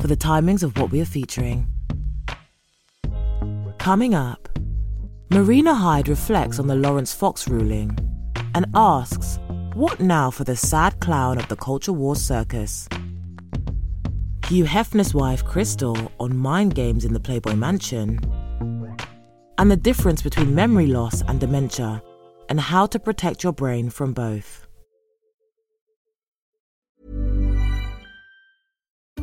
for the timings of what we are featuring. Coming up, Marina Hyde reflects on the Laurence Fox ruling and asks, What now for the sad clown of the Culture war circus? Hugh Hefner's wife, Crystal, on mind games in the Playboy Mansion, and the difference between memory loss and dementia, and how to protect your brain from both.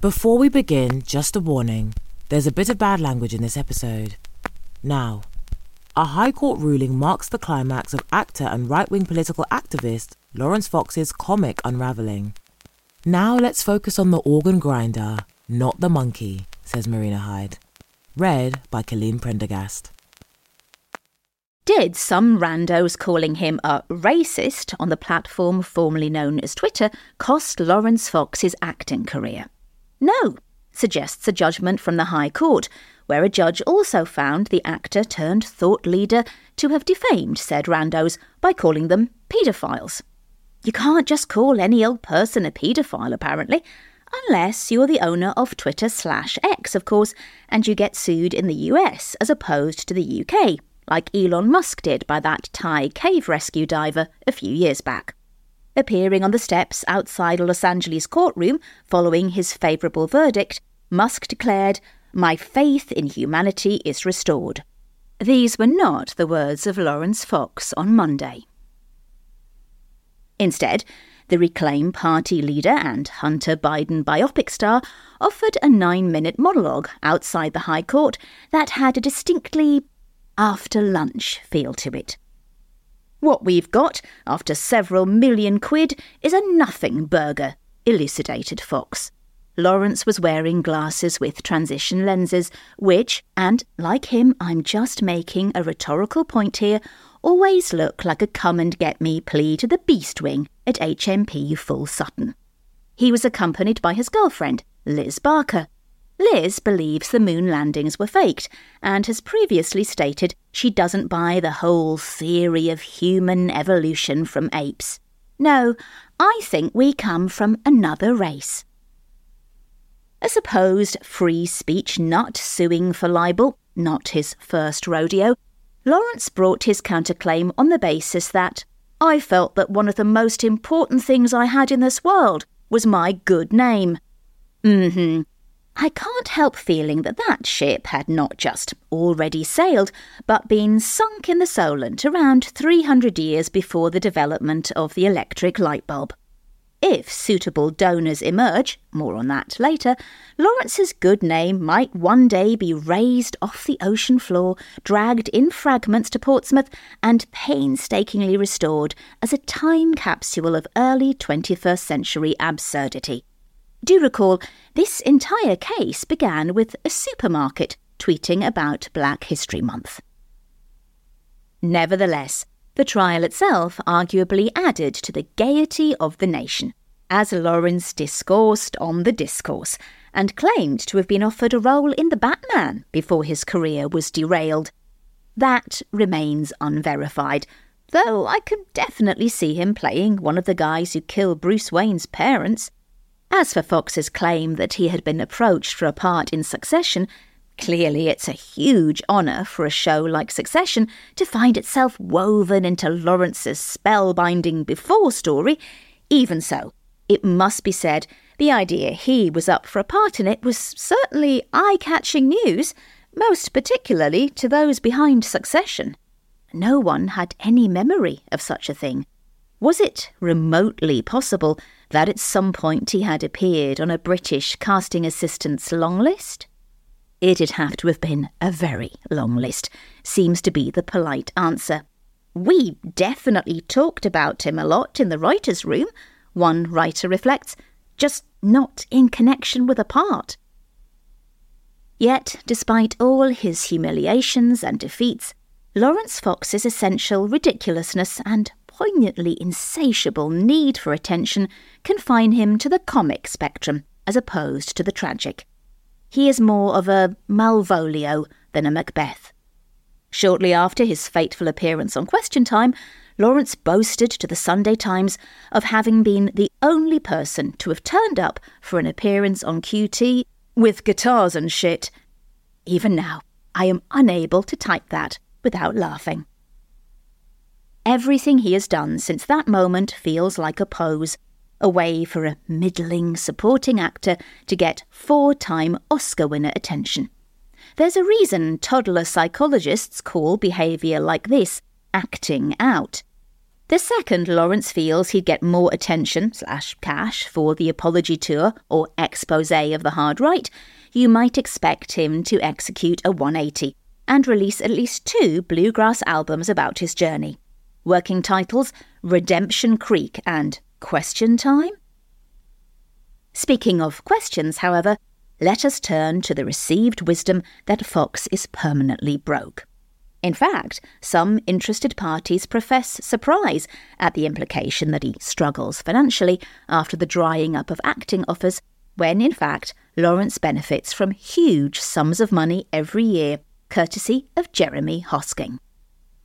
Before we begin, just a warning there's a bit of bad language in this episode. Now, a High Court ruling marks the climax of actor and right wing political activist Laurence Fox's comic unravelling. Now let's focus on the organ grinder, not the monkey, says Marina Hyde. Read by Colleen Prendergast. Did some randos calling him a racist on the platform formerly known as Twitter cost Laurence Fox his acting career? No, suggests a judgment from the High Court, where a judge also found the actor turned thought leader to have defamed said randos by calling them paedophiles. You can't just call any old person a paedophile, apparently, unless you're the owner of Twitter slash X, of course, and you get sued in the US as opposed to the UK, like Elon Musk did by that Thai cave rescue diver a few years back. Appearing on the steps outside a Los Angeles courtroom following his favourable verdict, Musk declared, My faith in humanity is restored. These were not the words of Lawrence Fox on Monday. Instead, the Reclaim Party leader and Hunter Biden biopic star offered a nine minute monologue outside the High Court that had a distinctly after lunch feel to it. What we've got, after several million quid, is a nothing burger, elucidated Fox. Laurence was wearing glasses with transition lenses, which, and like him, I'm just making a rhetorical point here, always look like a come and get me plea to the Beast Wing at HMP Full Sutton. He was accompanied by his girlfriend, Liz Barker. Liz believes the moon landings were faked and has previously stated she doesn't buy the whole theory of human evolution from apes. No, I think we come from another race. A supposed free speech nut suing for libel, not his first rodeo, Laurence brought his counterclaim on the basis that I felt that one of the most important things I had in this world was my good name. Mm hmm. I can't help feeling that that ship had not just already sailed, but been sunk in the Solent around 300 years before the development of the electric light bulb. If suitable donors emerge, more on that later, Laurence's good name might one day be raised off the ocean floor, dragged in fragments to Portsmouth, and painstakingly restored as a time capsule of early 21st century absurdity. Do recall, this entire case began with a supermarket tweeting about Black History Month. Nevertheless, the trial itself arguably added to the gaiety of the nation, as Laurence discoursed on the discourse, and claimed to have been offered a role in The Batman before his career was derailed. That remains unverified, though I could definitely see him playing one of the guys who kill Bruce Wayne's parents. As for Fox's claim that he had been approached for a part in Succession, clearly it's a huge honour for a show like Succession to find itself woven into Laurence's spellbinding before story. Even so, it must be said the idea he was up for a part in it was certainly eye catching news, most particularly to those behind Succession. No one had any memory of such a thing. Was it remotely possible that at some point he had appeared on a British casting assistant's long list? It'd have to have been a very long list, seems to be the polite answer. We definitely talked about him a lot in the writer's room, one writer reflects, just not in connection with a part. Yet, despite all his humiliations and defeats, Laurence Fox's essential ridiculousness and poignantly insatiable need for attention confine him to the comic spectrum as opposed to the tragic. He is more of a Malvolio than a Macbeth. Shortly after his fateful appearance on Question Time, Laurence boasted to the Sunday Times of having been the only person to have turned up for an appearance on QT with guitars and shit. Even now, I am unable to type that without laughing. Everything he has done since that moment feels like a pose, a way for a middling supporting actor to get four time Oscar winner attention. There's a reason toddler psychologists call behaviour like this acting out. The second Laurence feels he'd get more attention slash cash for the apology tour or expose of the hard right, you might expect him to execute a 180 and release at least two bluegrass albums about his journey working titles Redemption Creek and Question Time? Speaking of questions, however, let us turn to the received wisdom that Fox is permanently broke. In fact, some interested parties profess surprise at the implication that he struggles financially after the drying up of acting offers, when in fact Lawrence benefits from huge sums of money every year, courtesy of Jeremy Hosking.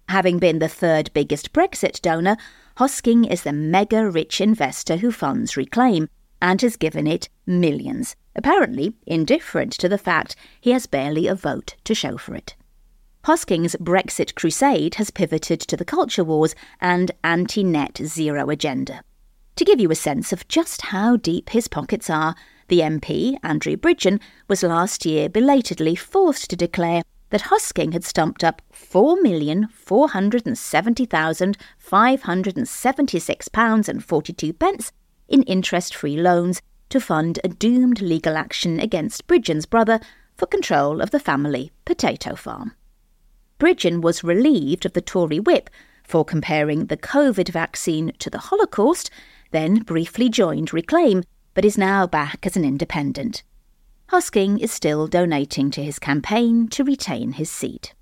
Having been the third biggest Brexit donor, Hosking is the mega rich investor who funds Reclaim and has given it millions, apparently indifferent to the fact he has barely a vote to show for it. Hosking's Brexit crusade has pivoted to the culture wars and anti net zero agenda. To give you a sense of just how deep his pockets are, the MP, Andrew Bridgen, was last year belatedly forced to declare that Hosking had stumped up £4,470,576 and 42 pence in interest-free loans to fund a doomed legal action against Bridgen's brother for control of the family potato farm. Bridgen was relieved of the Tory whip for comparing the COVID vaccine to the Holocaust, then briefly joined Reclaim, but is now back as an independent. Hosking is still donating to his campaign to retain his seat.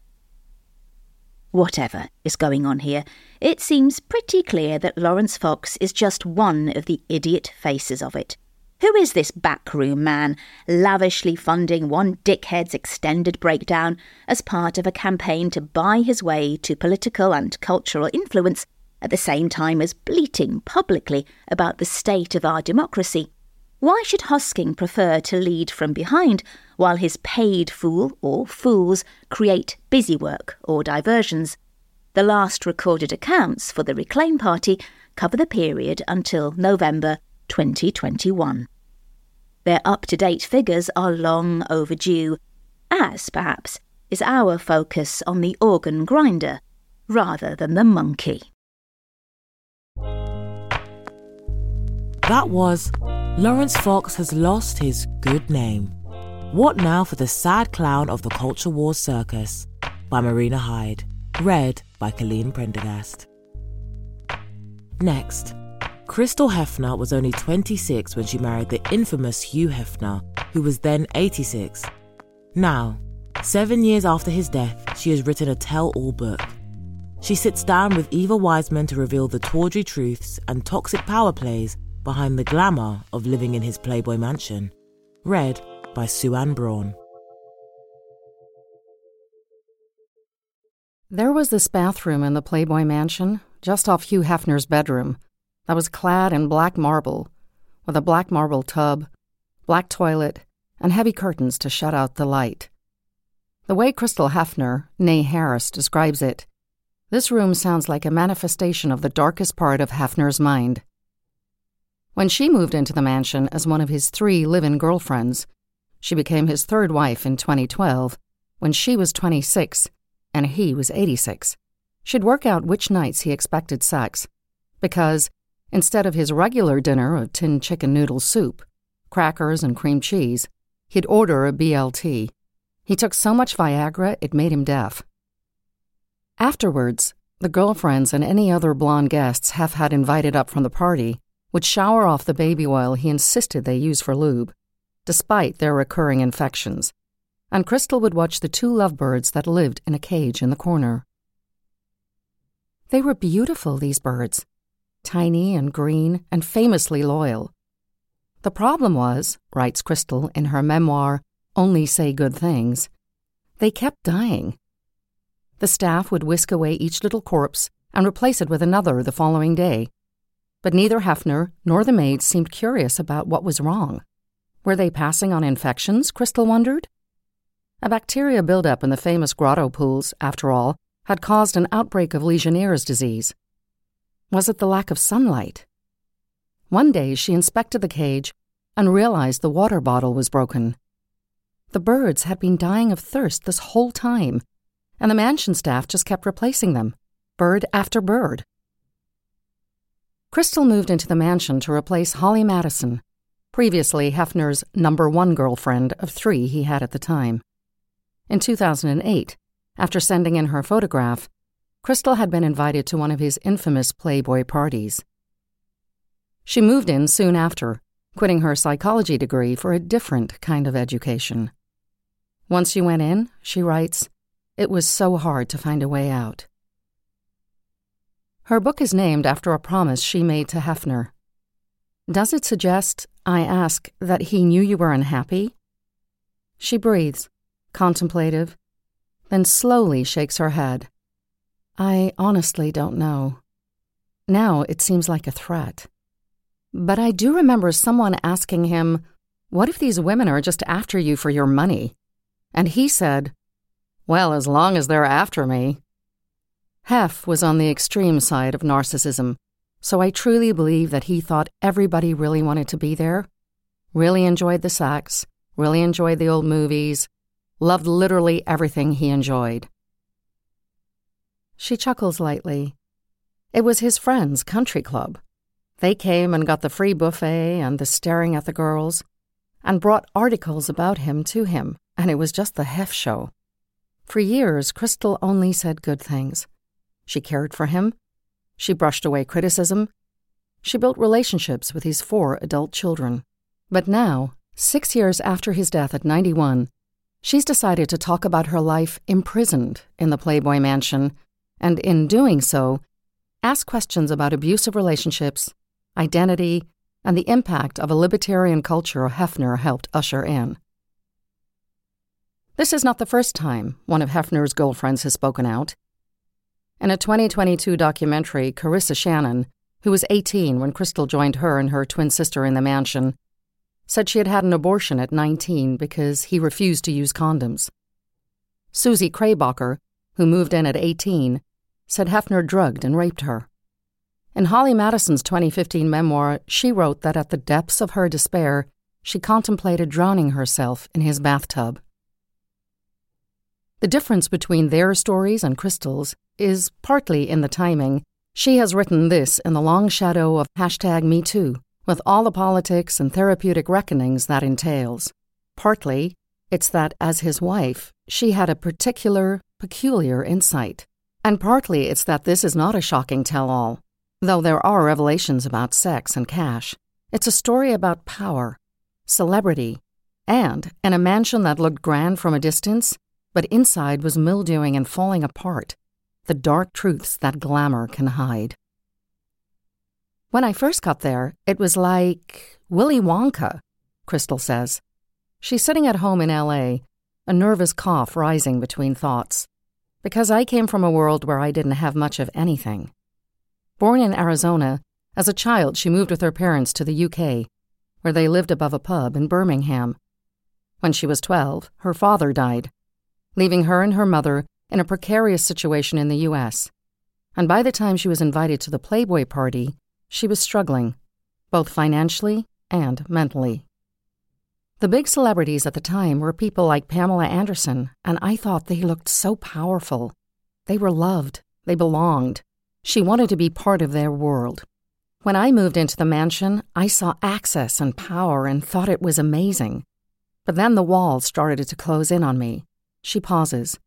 Whatever is going on here, it seems pretty clear that Laurence Fox is just one of the idiot faces of it. Who is this backroom man, lavishly funding one dickhead's extended breakdown as part of a campaign to buy his way to political and cultural influence, at the same time as bleating publicly about the state of our democracy? Why should Hosking prefer to lead from behind while his paid fool or fools create busy work or diversions? The last recorded accounts for the Reclaim Party cover the period until November 2021. Their up to date figures are long overdue, as perhaps is our focus on the organ grinder rather than the monkey. That was Laurence Fox has lost his good name. What now for the sad clown of the Culture war circus? By Marina Hyde. Read by Colleen Prendergast. Next, Crystal Hefner was only 26 when she married the infamous Hugh Hefner, who was then 86. Now, seven years after his death, she has written a tell all book. She sits down with Eva Wiseman to reveal the tawdry truths and toxic power plays behind the glamour of living in his Playboy mansion. Read by Sue Ann Braun. There was this bathroom in the Playboy Mansion, just off Hugh Hefner's bedroom, that was clad in black marble, with a black marble tub, black toilet, and heavy curtains to shut out the light. The way Crystal Hefner, née Harris, describes it, this room sounds like a manifestation of the darkest part of Hefner's mind. When she moved into the mansion as one of his three live in girlfriends, she became his third wife in 2012 when she was 26 and he was 86. She'd work out which nights he expected sex, because instead of his regular dinner of tin chicken noodle soup, crackers, and cream cheese, he'd order a BLT. He took so much Viagra it made him deaf. Afterwards, the girlfriends and any other blonde guests Hef had invited up from the party would shower off the baby oil he insisted they use for lube, despite their recurring infections, and Crystal would watch the two lovebirds that lived in a cage in the corner. They were beautiful, these birds, tiny and green and famously loyal. The problem was, writes Crystal in her memoir, Only Say Good Things, they kept dying. The staff would whisk away each little corpse and replace it with another the following day but neither Hefner nor the maids seemed curious about what was wrong. Were they passing on infections, Crystal wondered? A bacteria buildup in the famous grotto pools, after all, had caused an outbreak of Legionnaire's disease. Was it the lack of sunlight? One day she inspected the cage and realized the water bottle was broken. The birds had been dying of thirst this whole time, and the mansion staff just kept replacing them, bird after bird. Crystal moved into the mansion to replace Holly Madison, previously Hefner's number one girlfriend of three he had at the time. In 2008, after sending in her photograph, Crystal had been invited to one of his infamous Playboy parties. She moved in soon after, quitting her psychology degree for a different kind of education. Once she went in, she writes, it was so hard to find a way out. Her book is named after a promise she made to Hefner. Does it suggest, I ask, that he knew you were unhappy? She breathes, contemplative, then slowly shakes her head. I honestly don't know. Now it seems like a threat. But I do remember someone asking him, What if these women are just after you for your money? And he said, Well, as long as they're after me, Hef was on the extreme side of narcissism, so I truly believe that he thought everybody really wanted to be there, really enjoyed the sex, really enjoyed the old movies, loved literally everything he enjoyed. She chuckles lightly. It was his friend's country club. They came and got the free buffet and the staring at the girls, and brought articles about him to him, and it was just the Hef show. For years, Crystal only said good things. She cared for him. She brushed away criticism. She built relationships with his four adult children. But now, six years after his death at 91, she's decided to talk about her life imprisoned in the Playboy Mansion, and in doing so, ask questions about abusive relationships, identity, and the impact of a libertarian culture Hefner helped usher in. This is not the first time one of Hefner's girlfriends has spoken out. In a 2022 documentary, Karissa Shannon, who was 18 when Crystal joined her and her twin sister in the mansion, said she had had an abortion at 19 because he refused to use condoms. Susie Krabacher, who moved in at 18, said Hefner drugged and raped her. In Holly Madison's 2015 memoir, she wrote that at the depths of her despair, she contemplated drowning herself in his bathtub. The difference between their stories and Crystal's is partly in the timing. She has written this in the long shadow of hashtag MeToo, with all the politics and therapeutic reckonings that entails. Partly, it's that as his wife, she had a particular, peculiar insight. And partly it's that this is not a shocking tell all. Though there are revelations about sex and cash, it's a story about power, celebrity, and, in a mansion that looked grand from a distance, but inside was mildewing and falling apart, the dark truths that glamour can hide. When I first got there, it was like Willy Wonka, Crystal says. She's sitting at home in LA, a nervous cough rising between thoughts. Because I came from a world where I didn't have much of anything. Born in Arizona, as a child she moved with her parents to the UK, where they lived above a pub in Birmingham. When she was 12, her father died, leaving her and her mother in a precarious situation in the US. And by the time she was invited to the Playboy party, she was struggling, both financially and mentally. The big celebrities at the time were people like Pamela Anderson, and I thought they looked so powerful. They were loved, they belonged. She wanted to be part of their world. When I moved into the mansion, I saw access and power and thought it was amazing. But then the walls started to close in on me. She pauses.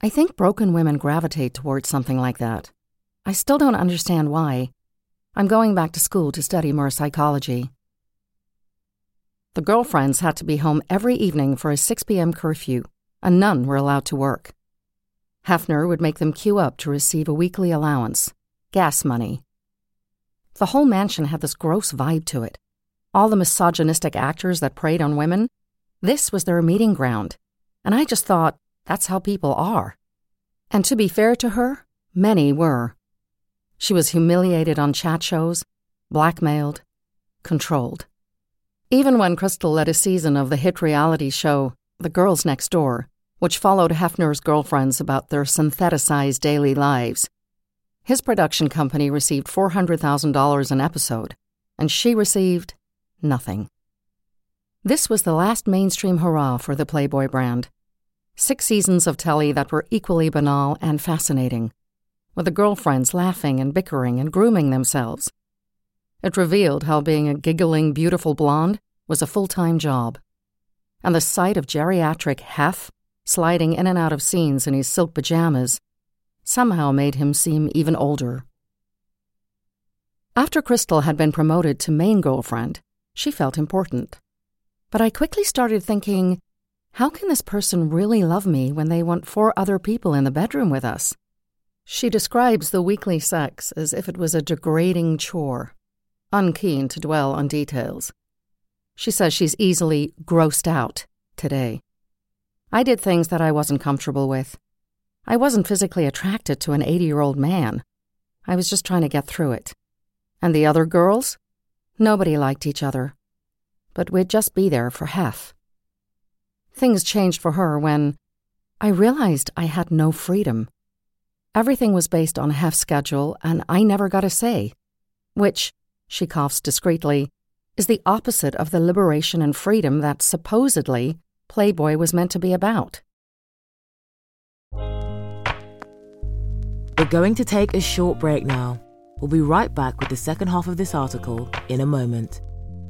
I think broken women gravitate towards something like that. I still don't understand why. I'm going back to school to study more psychology. The girlfriends had to be home every evening for a 6 p.m. curfew, and none were allowed to work. Hefner would make them queue up to receive a weekly allowance, gas money, the whole mansion had this gross vibe to it. All the misogynistic actors that preyed on women, this was their meeting ground. And I just thought, that's how people are. And to be fair to her, many were. She was humiliated on chat shows, blackmailed, controlled. Even when Crystal led a season of the hit reality show, The Girls Next Door, which followed Hefner's girlfriends about their syntheticized daily lives, his production company received $400,000 an episode, and she received nothing. This was the last mainstream hurrah for the Playboy brand. Six seasons of telly that were equally banal and fascinating, with the girlfriends laughing and bickering and grooming themselves. It revealed how being a giggling, beautiful blonde was a full time job. And the sight of geriatric Hef sliding in and out of scenes in his silk pajamas somehow made him seem even older. After Crystal had been promoted to main girlfriend, she felt important. But I quickly started thinking, how can this person really love me when they want four other people in the bedroom with us? She describes the weekly sex as if it was a degrading chore, unkeen to dwell on details. She says she's easily grossed out today. I did things that I wasn't comfortable with, I wasn't physically attracted to an 80 year old man. I was just trying to get through it. And the other girls? Nobody liked each other. But we'd just be there for Hef. Things changed for her when I realized I had no freedom. Everything was based on half schedule, and I never got a say. Which, she coughs discreetly, is the opposite of the liberation and freedom that supposedly Playboy was meant to be about. We're going to take a short break now. We'll be right back with the second half of this article in a moment.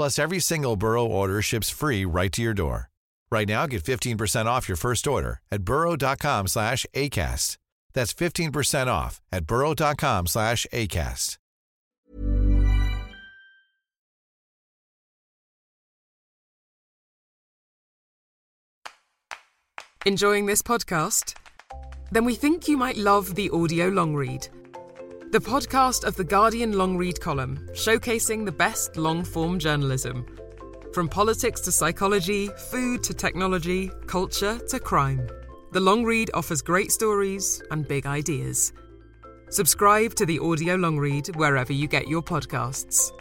Plus, every single Burrow order ships free right to your door. Right now, get 15% off your first order at burrow.com slash ACAST. That's 15% off at burrow.com slash ACAST. Enjoying this podcast? Then we think you might love the audio long read – the podcast of the Guardian long read column, showcasing the best long form journalism. From politics to psychology, food to technology, culture to crime. The long read offers great stories and big ideas. Subscribe to the audio long read wherever you get your podcasts.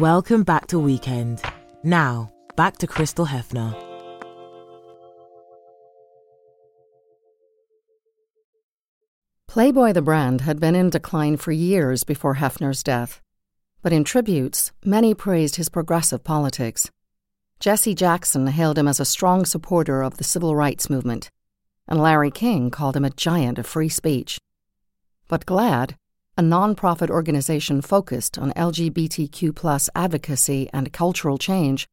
Welcome back to Weekend. Now, back to Crystal Hefner. Playboy the brand had been in decline for years before Hefner's death, but in tributes, many praised his progressive politics. Jesse Jackson hailed him as a strong supporter of the civil rights movement, and Larry King called him a giant of free speech. But GLAAD, a nonprofit organization focused on LGBTQ advocacy and cultural change,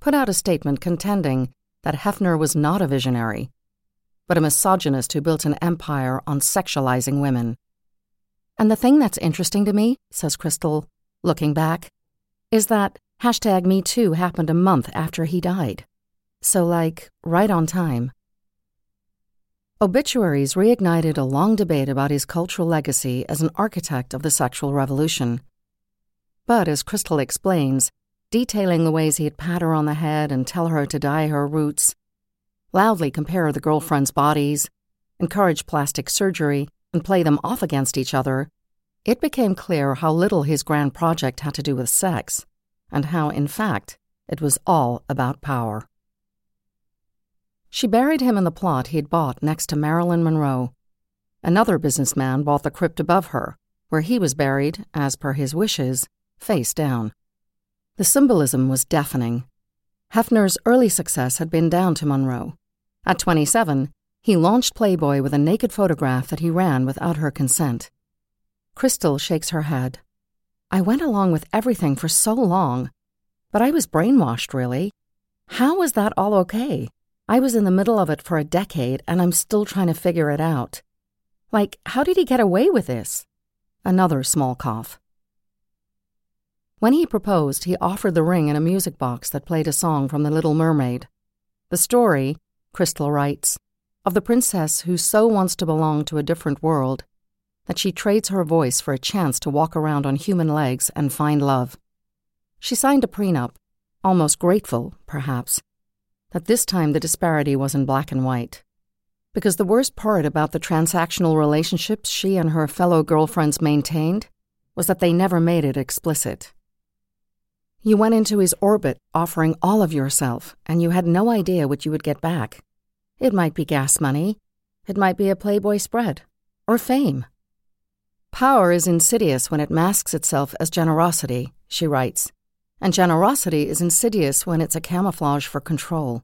put out a statement contending that Hefner was not a visionary but a misogynist who built an empire on sexualizing women. And the thing that's interesting to me, says Crystal, looking back, is that hashtag Me Too happened a month after he died. So, like, right on time. Obituaries reignited a long debate about his cultural legacy as an architect of the sexual revolution. But as Crystal explains, detailing the ways he'd pat her on the head and tell her to dye her roots, loudly compare the girlfriends' bodies, encourage plastic surgery, and play them off against each other, it became clear how little his grand project had to do with sex, and how, in fact, it was all about power. She buried him in the plot he'd bought next to Marilyn Monroe. Another businessman bought the crypt above her, where he was buried, as per his wishes, face down. The symbolism was deafening. Hefner's early success had been down to Monroe. At 27, he launched Playboy with a naked photograph that he ran without her consent. Crystal shakes her head. I went along with everything for so long, but I was brainwashed, really. How was that all okay? I was in the middle of it for a decade and I'm still trying to figure it out. Like, how did he get away with this? Another small cough. When he proposed, he offered the ring in a music box that played a song from The Little Mermaid. The story, Crystal writes, of the princess who so wants to belong to a different world that she trades her voice for a chance to walk around on human legs and find love. She signed a prenup, almost grateful, perhaps, that this time the disparity was in black and white. Because the worst part about the transactional relationships she and her fellow girlfriends maintained was that they never made it explicit. You went into his orbit offering all of yourself, and you had no idea what you would get back. It might be gas money, it might be a Playboy spread, or fame. Power is insidious when it masks itself as generosity, she writes, and generosity is insidious when it's a camouflage for control.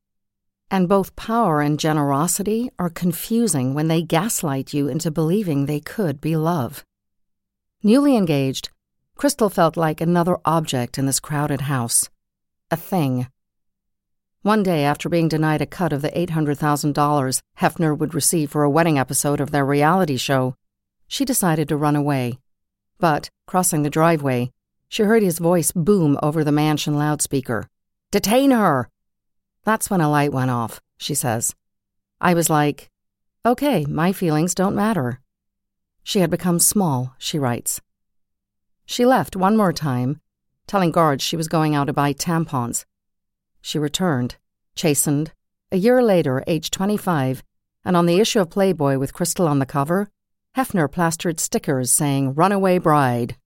And both power and generosity are confusing when they gaslight you into believing they could be love. Newly engaged, Crystal felt like another object in this crowded house. A thing. One day, after being denied a cut of the $800,000 Hefner would receive for a wedding episode of their reality show, she decided to run away. But, crossing the driveway, she heard his voice boom over the mansion loudspeaker Detain her! That's when a light went off, she says. I was like, okay, my feelings don't matter. She had become small, she writes. She left one more time, telling guards she was going out to buy tampons. She returned, chastened, a year later, age 25, and on the issue of Playboy with Crystal on the cover, Hefner plastered stickers saying, Runaway Bride.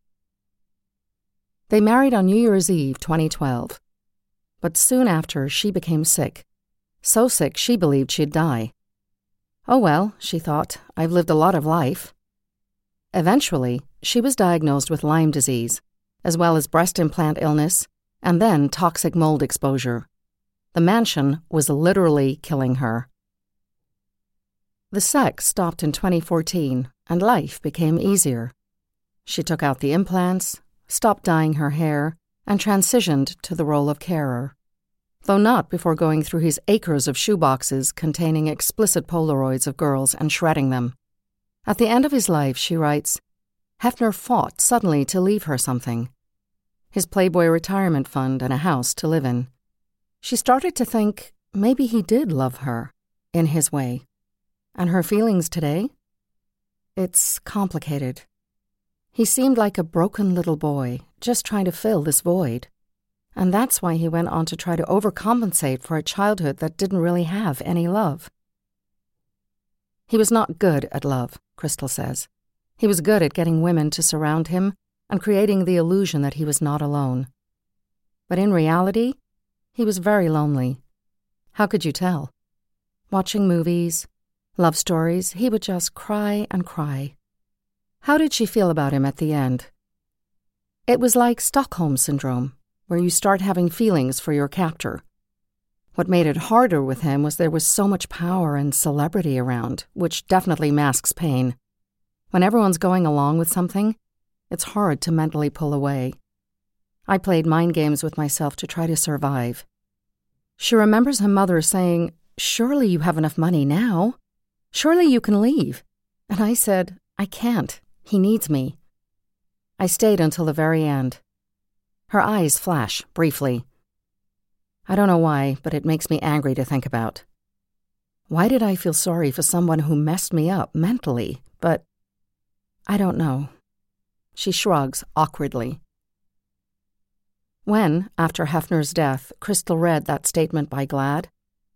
They married on New Year's Eve 2012. But soon after, she became sick. So sick she believed she'd die. Oh well, she thought, I've lived a lot of life. Eventually, she was diagnosed with Lyme disease, as well as breast implant illness, and then toxic mold exposure. The mansion was literally killing her. The sex stopped in 2014, and life became easier. She took out the implants, stopped dyeing her hair, and transitioned to the role of carer. Though not before going through his acres of shoeboxes containing explicit Polaroids of girls and shredding them. At the end of his life, she writes, Hefner fought suddenly to leave her something his Playboy retirement fund and a house to live in. She started to think maybe he did love her, in his way. And her feelings today? It's complicated. He seemed like a broken little boy, just trying to fill this void. And that's why he went on to try to overcompensate for a childhood that didn't really have any love. He was not good at love, Crystal says. He was good at getting women to surround him and creating the illusion that he was not alone. But in reality, he was very lonely. How could you tell? Watching movies, love stories, he would just cry and cry. How did she feel about him at the end? It was like Stockholm Syndrome, where you start having feelings for your captor. What made it harder with him was there was so much power and celebrity around, which definitely masks pain. When everyone's going along with something, it's hard to mentally pull away. I played mind games with myself to try to survive. She remembers her mother saying, Surely you have enough money now. Surely you can leave. And I said, I can't. He needs me. I stayed until the very end. Her eyes flash briefly. I don't know why, but it makes me angry to think about. Why did I feel sorry for someone who messed me up mentally? But I don't know. She shrugs awkwardly. When, after Hefner's death, Crystal read that statement by GLAAD,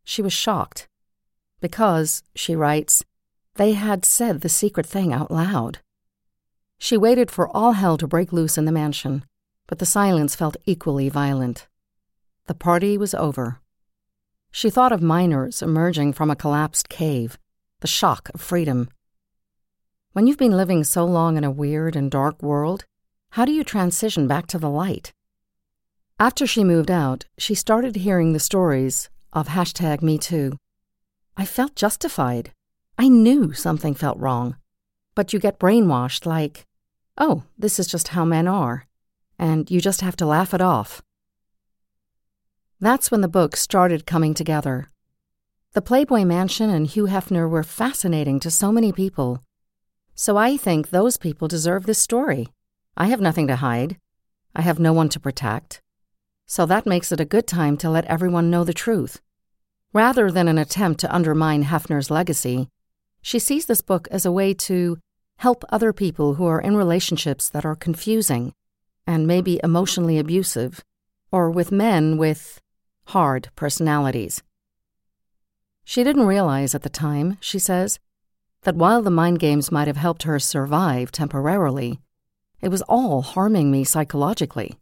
she was shocked. Because, she writes, they had said the secret thing out loud. She waited for all hell to break loose in the mansion, but the silence felt equally violent. The party was over. She thought of miners emerging from a collapsed cave, the shock of freedom. When you've been living so long in a weird and dark world, how do you transition back to the light? After she moved out, she started hearing the stories of hashtag MeToo. I felt justified. I knew something felt wrong. But you get brainwashed like, oh, this is just how men are, and you just have to laugh it off. That's when the books started coming together. The Playboy Mansion and Hugh Hefner were fascinating to so many people. So I think those people deserve this story. I have nothing to hide. I have no one to protect so that makes it a good time to let everyone know the truth. Rather than an attempt to undermine Hefner's legacy, she sees this book as a way to help other people who are in relationships that are confusing and maybe emotionally abusive, or with men with hard personalities. She didn't realize at the time, she says, that while the mind games might have helped her survive temporarily, it was all harming me psychologically.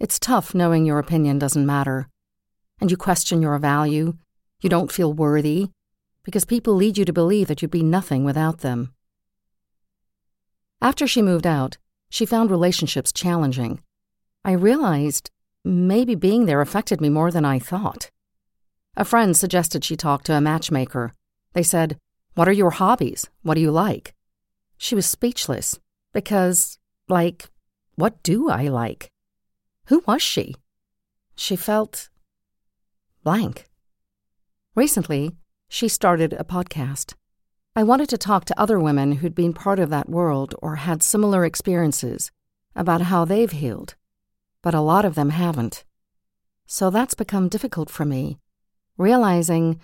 It's tough knowing your opinion doesn't matter, and you question your value, you don't feel worthy, because people lead you to believe that you'd be nothing without them. After she moved out, she found relationships challenging. I realized maybe being there affected me more than I thought. A friend suggested she talk to a matchmaker. They said, What are your hobbies? What do you like? She was speechless because, like, what do I like? Who was she? She felt blank. Recently, she started a podcast. I wanted to talk to other women who'd been part of that world or had similar experiences about how they've healed, but a lot of them haven't. So that's become difficult for me, realizing,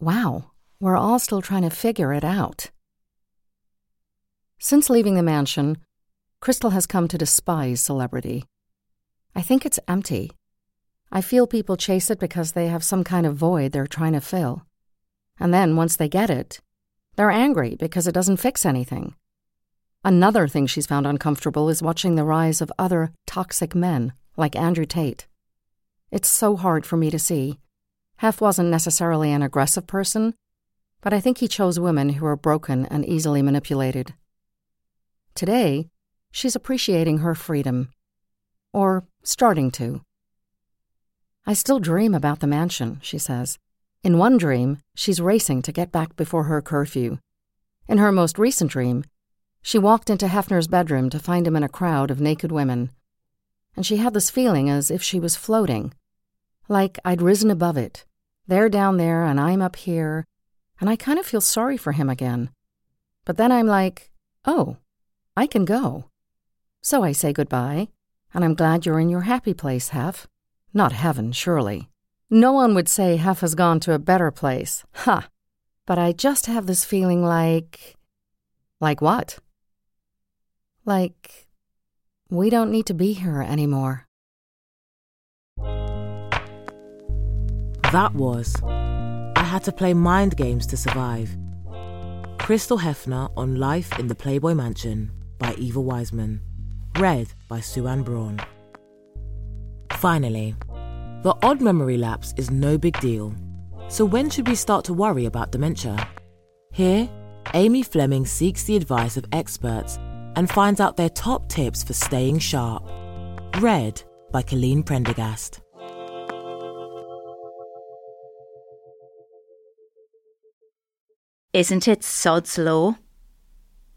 wow, we're all still trying to figure it out. Since leaving the mansion, Crystal has come to despise celebrity. I think it's empty. I feel people chase it because they have some kind of void they're trying to fill. And then, once they get it, they're angry because it doesn't fix anything. Another thing she's found uncomfortable is watching the rise of other toxic men, like Andrew Tate. It's so hard for me to see. Hef wasn't necessarily an aggressive person, but I think he chose women who are broken and easily manipulated. Today, she's appreciating her freedom or starting to. I still dream about the mansion, she says. In one dream, she's racing to get back before her curfew. In her most recent dream, she walked into Hefner's bedroom to find him in a crowd of naked women. And she had this feeling as if she was floating, like I'd risen above it. They're down there and I'm up here, and I kind of feel sorry for him again. But then I'm like, oh, I can go. So I say goodbye and I'm glad you're in your happy place, Hef. Not heaven, surely. No one would say Hef has gone to a better place. Ha! But I just have this feeling like. Like what? Like. We don't need to be here anymore. That was I Had to Play Mind Games to Survive. Crystal Hefner on Life in the Playboy Mansion by Eva Wiseman. Read by Sue Ann Braun. Finally, the odd memory lapse is no big deal. So, when should we start to worry about dementia? Here, Amy Fleming seeks the advice of experts and finds out their top tips for staying sharp. Read by Colleen Prendergast. Isn't it sod's law?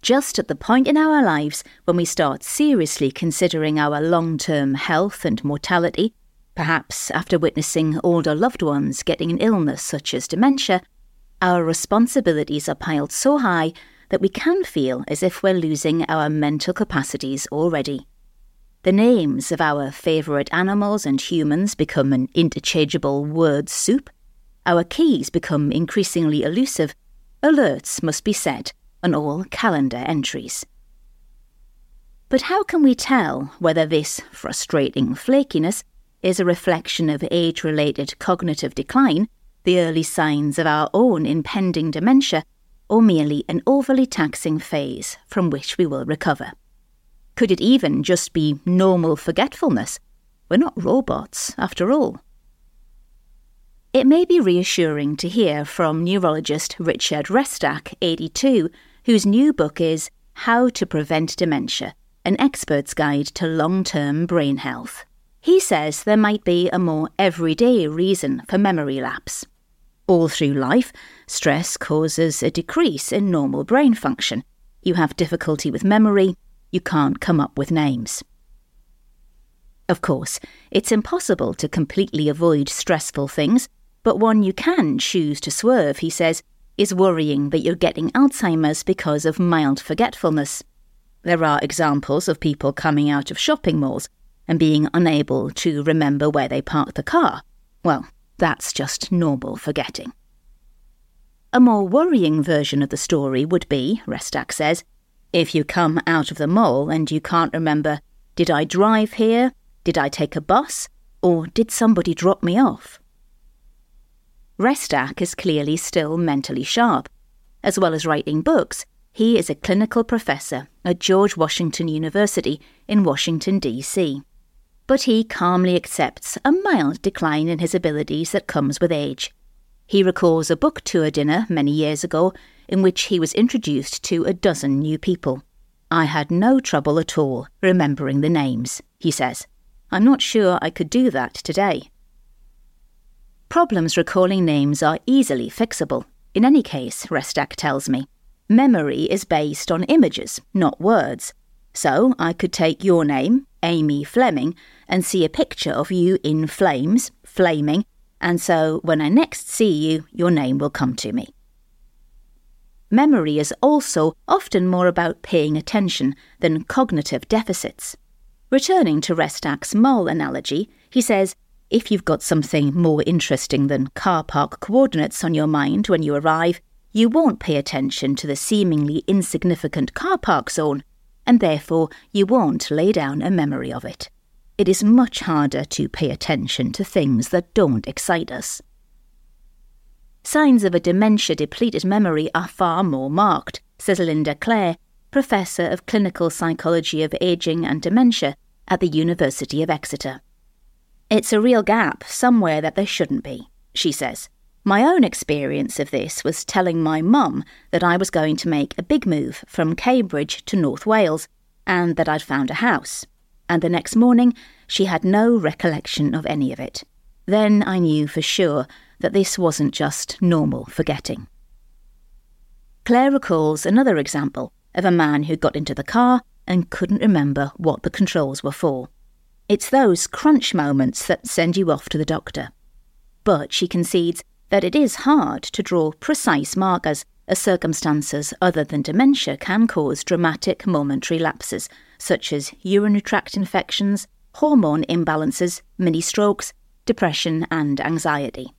Just at the point in our lives when we start seriously considering our long term health and mortality, perhaps after witnessing older loved ones getting an illness such as dementia, our responsibilities are piled so high that we can feel as if we're losing our mental capacities already. The names of our favourite animals and humans become an interchangeable word soup. Our keys become increasingly elusive Alerts must be set on all calendar entries. But how can we tell whether this frustrating flakiness is a reflection of age related cognitive decline, the early signs of our own impending dementia, or merely an overly taxing phase from which we will recover? Could it even just be normal forgetfulness? We're not robots, after all. It may be reassuring to hear from neurologist Richard Restak, 82, whose new book is How to Prevent Dementia An Expert's Guide to Long Term Brain Health. He says there might be a more everyday reason for memory lapse. All through life, stress causes a decrease in normal brain function. You have difficulty with memory, you can't come up with names. Of course, it's impossible to completely avoid stressful things, but one you can choose to swerve, he says, is worrying that you're getting Alzheimer's because of mild forgetfulness. There are examples of people coming out of shopping malls and being unable to remember where they parked the car. Well, that's just normal forgetting. A more worrying version of the story would be, Restak says, if you come out of the mall and you can't remember, did I drive here? Did I take a bus? Or did somebody drop me off? Restak is clearly still mentally sharp. As well as writing books, he is a clinical professor at George Washington University in Washington, D.C. But he calmly accepts a mild decline in his abilities that comes with age. He recalls a book tour dinner many years ago in which he was introduced to a dozen new people. I had no trouble at all remembering the names, he says. I'm not sure I could do that today. Problems recalling names are easily fixable. In any case, Restak tells me, memory is based on images, not words. So I could take your name, Amy Fleming, and see a picture of you in flames, flaming, and so when I next see you, your name will come to me. Memory is also often more about paying attention than cognitive deficits. Returning to Restak's mole analogy, he says if you've got something more interesting than car park coordinates on your mind when you arrive, you won't pay attention to the seemingly insignificant car park zone, and therefore you won't lay down a memory of it. It is much harder to pay attention to things that don't excite us. Signs of a dementia depleted memory are far more marked, says Linda Clare, Professor of Clinical Psychology of Aging and Dementia at the University of Exeter. It's a real gap somewhere that there shouldn't be, she says. My own experience of this was telling my mum that I was going to make a big move from Cambridge to North Wales and that I'd found a house. And the next morning, she had no recollection of any of it. Then I knew for sure that this wasn't just normal forgetting. Clare recalls another example of a man who got into the car and couldn't remember what the controls were for. It's those crunch moments that send you off to the doctor. But she concedes that it is hard to draw precise markers as circumstances other than dementia can cause dramatic momentary lapses, such as urinary tract infections, hormone imbalances, mini strokes, depression, and anxiety.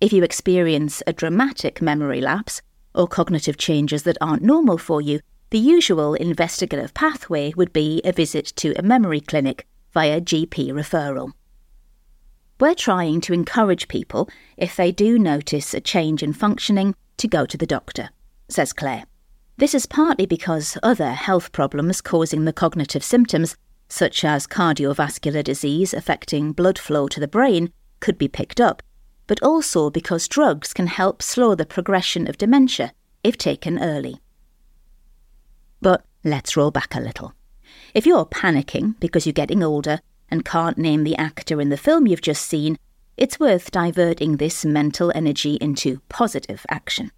If you experience a dramatic memory lapse or cognitive changes that aren't normal for you, the usual investigative pathway would be a visit to a memory clinic via GP referral. We're trying to encourage people, if they do notice a change in functioning, to go to the doctor, says Clare. This is partly because other health problems causing the cognitive symptoms, such as cardiovascular disease affecting blood flow to the brain, could be picked up, but also because drugs can help slow the progression of dementia if taken early. But let's roll back a little. If you're panicking because you're getting older and can't name the actor in the film you've just seen, it's worth diverting this mental energy into positive action.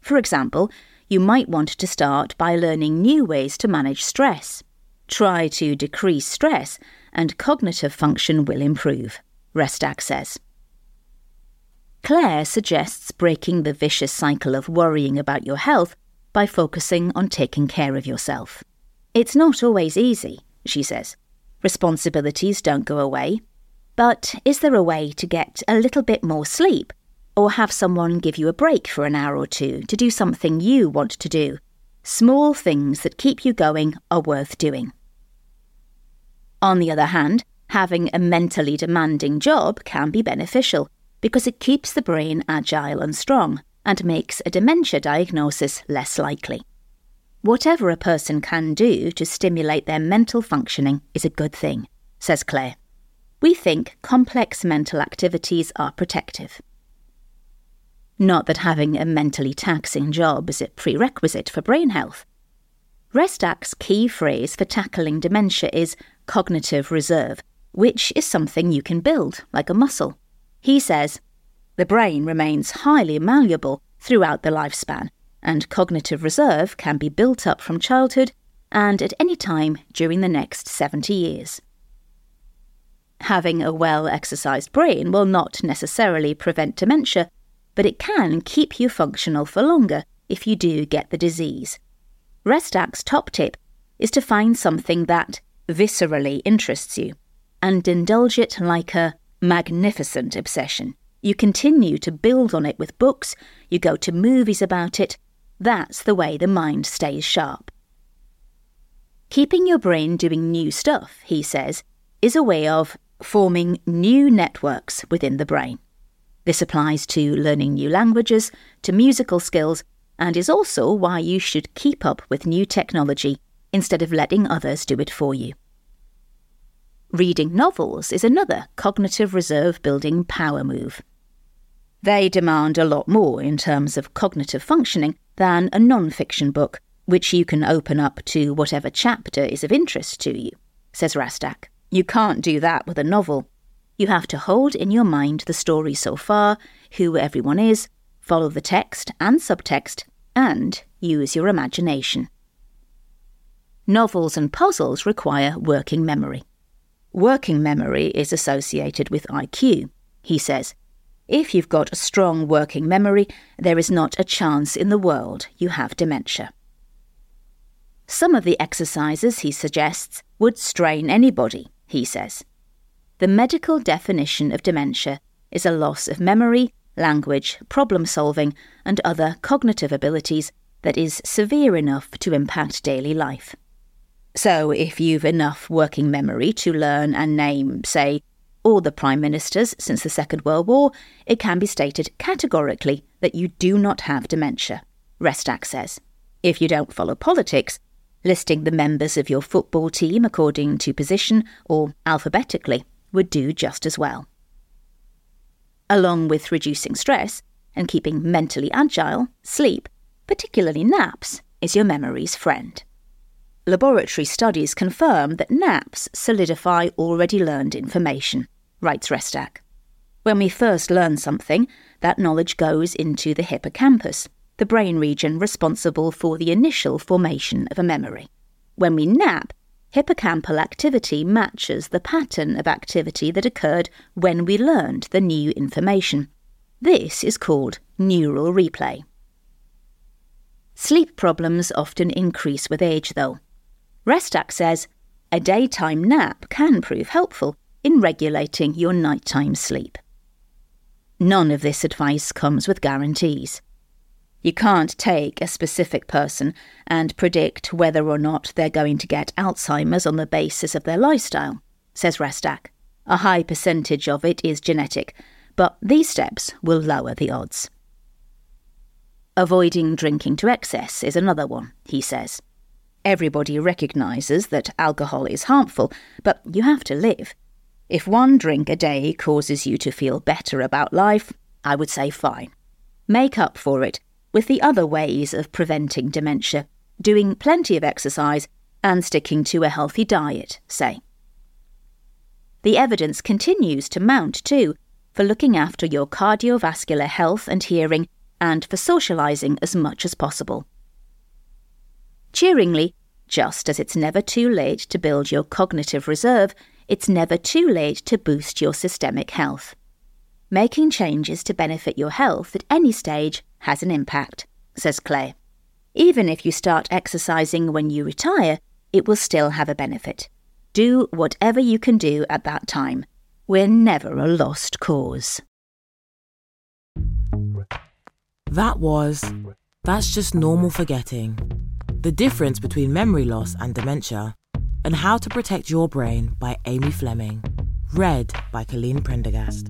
For example, you might want to start by learning new ways to manage stress. Try to decrease stress, and cognitive function will improve, Restak says. Clare suggests breaking the vicious cycle of worrying about your health by focusing on taking care of yourself. It's not always easy, she says. Responsibilities don't go away. But is there a way to get a little bit more sleep? Or have someone give you a break for an hour or two to do something you want to do? Small things that keep you going are worth doing. On the other hand, having a mentally demanding job can be beneficial because it keeps the brain agile and strong and makes a dementia diagnosis less likely. Whatever a person can do to stimulate their mental functioning is a good thing, says Clare. We think complex mental activities are protective. Not that having a mentally taxing job is a prerequisite for brain health. Restak's key phrase for tackling dementia is cognitive reserve, which is something you can build, like a muscle. He says, the brain remains highly malleable throughout the lifespan, and cognitive reserve can be built up from childhood and at any time during the next 70 years. Having a well exercised brain will not necessarily prevent dementia, but it can keep you functional for longer if you do get the disease. Restak's top tip is to find something that viscerally interests you and indulge it like a magnificent obsession. You continue to build on it with books, you go to movies about it. That's the way the mind stays sharp. Keeping your brain doing new stuff, he says, is a way of forming new networks within the brain. This applies to learning new languages, to musical skills, and is also why you should keep up with new technology instead of letting others do it for you. Reading novels is another cognitive reserve building power move. They demand a lot more in terms of cognitive functioning than a non fiction book, which you can open up to whatever chapter is of interest to you, says Restak. You can't do that with a novel. You have to hold in your mind the story so far, who everyone is, follow the text and subtext, and use your imagination. Novels and puzzles require working memory. Working memory is associated with IQ, he says. If you've got a strong working memory, there is not a chance in the world you have dementia. Some of the exercises he suggests would strain anybody, he says. The medical definition of dementia is a loss of memory, language, problem solving, and other cognitive abilities that is severe enough to impact daily life. So, if you've enough working memory to learn and name, say, all the prime ministers since the Second World War, it can be stated categorically that you do not have dementia, Restak says. If you don't follow politics, listing the members of your football team according to position or alphabetically would do just as well. Along with reducing stress and keeping mentally agile, sleep, particularly naps, is your memory's friend. Laboratory studies confirm that naps solidify already learned information, writes Restak. When we first learn something, that knowledge goes into the hippocampus, the brain region responsible for the initial formation of a memory. When we nap, hippocampal activity matches the pattern of activity that occurred when we learned the new information. This is called neural replay. Sleep problems often increase with age, though. Restak says a daytime nap can prove helpful in regulating your nighttime sleep. None of this advice comes with guarantees. You can't take a specific person and predict whether or not they're going to get Alzheimer's on the basis of their lifestyle, says Restak. A high percentage of it is genetic, but these steps will lower the odds. Avoiding drinking to excess is another one, he says. Everybody recognises that alcohol is harmful, but you have to live. If one drink a day causes you to feel better about life, I would say fine. Make up for it with the other ways of preventing dementia, doing plenty of exercise and sticking to a healthy diet, say. The evidence continues to mount, too, for looking after your cardiovascular health and hearing, and for socialising as much as possible. Cheeringly, just as it's never too late to build your cognitive reserve, it's never too late to boost your systemic health. Making changes to benefit your health at any stage has an impact, says Clare. Even if you start exercising when you retire, it will still have a benefit. Do whatever you can do at that time. We're never a lost cause. That was That's Just Normal Forgetting. The difference between memory loss and dementia, and how to protect your brain by Amy Fleming. Read by Colleen Prendergast.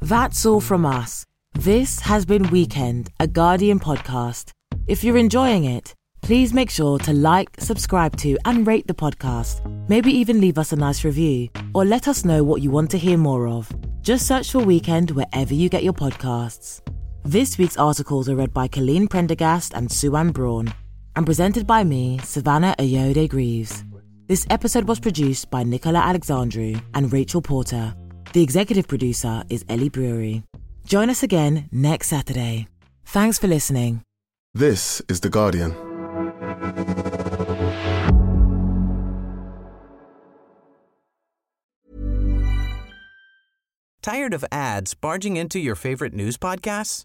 That's all from us. This has been Weekend, a Guardian podcast. If you're enjoying it, please make sure to like, subscribe to, and rate the podcast. Maybe even leave us a nice review, or let us know what you want to hear more of. Just search for Weekend wherever you get your podcasts. This week's articles are read by Colleen Prendergast and Sue-Ann Braun, and presented by me, Savannah Ayoade Greaves. This episode was produced by Nicola Alexandru and Rachel Porter. The executive producer is Ellie Brewery. Join us again next Saturday. Thanks for listening. This is The Guardian. Tired of ads barging into your favorite news podcasts?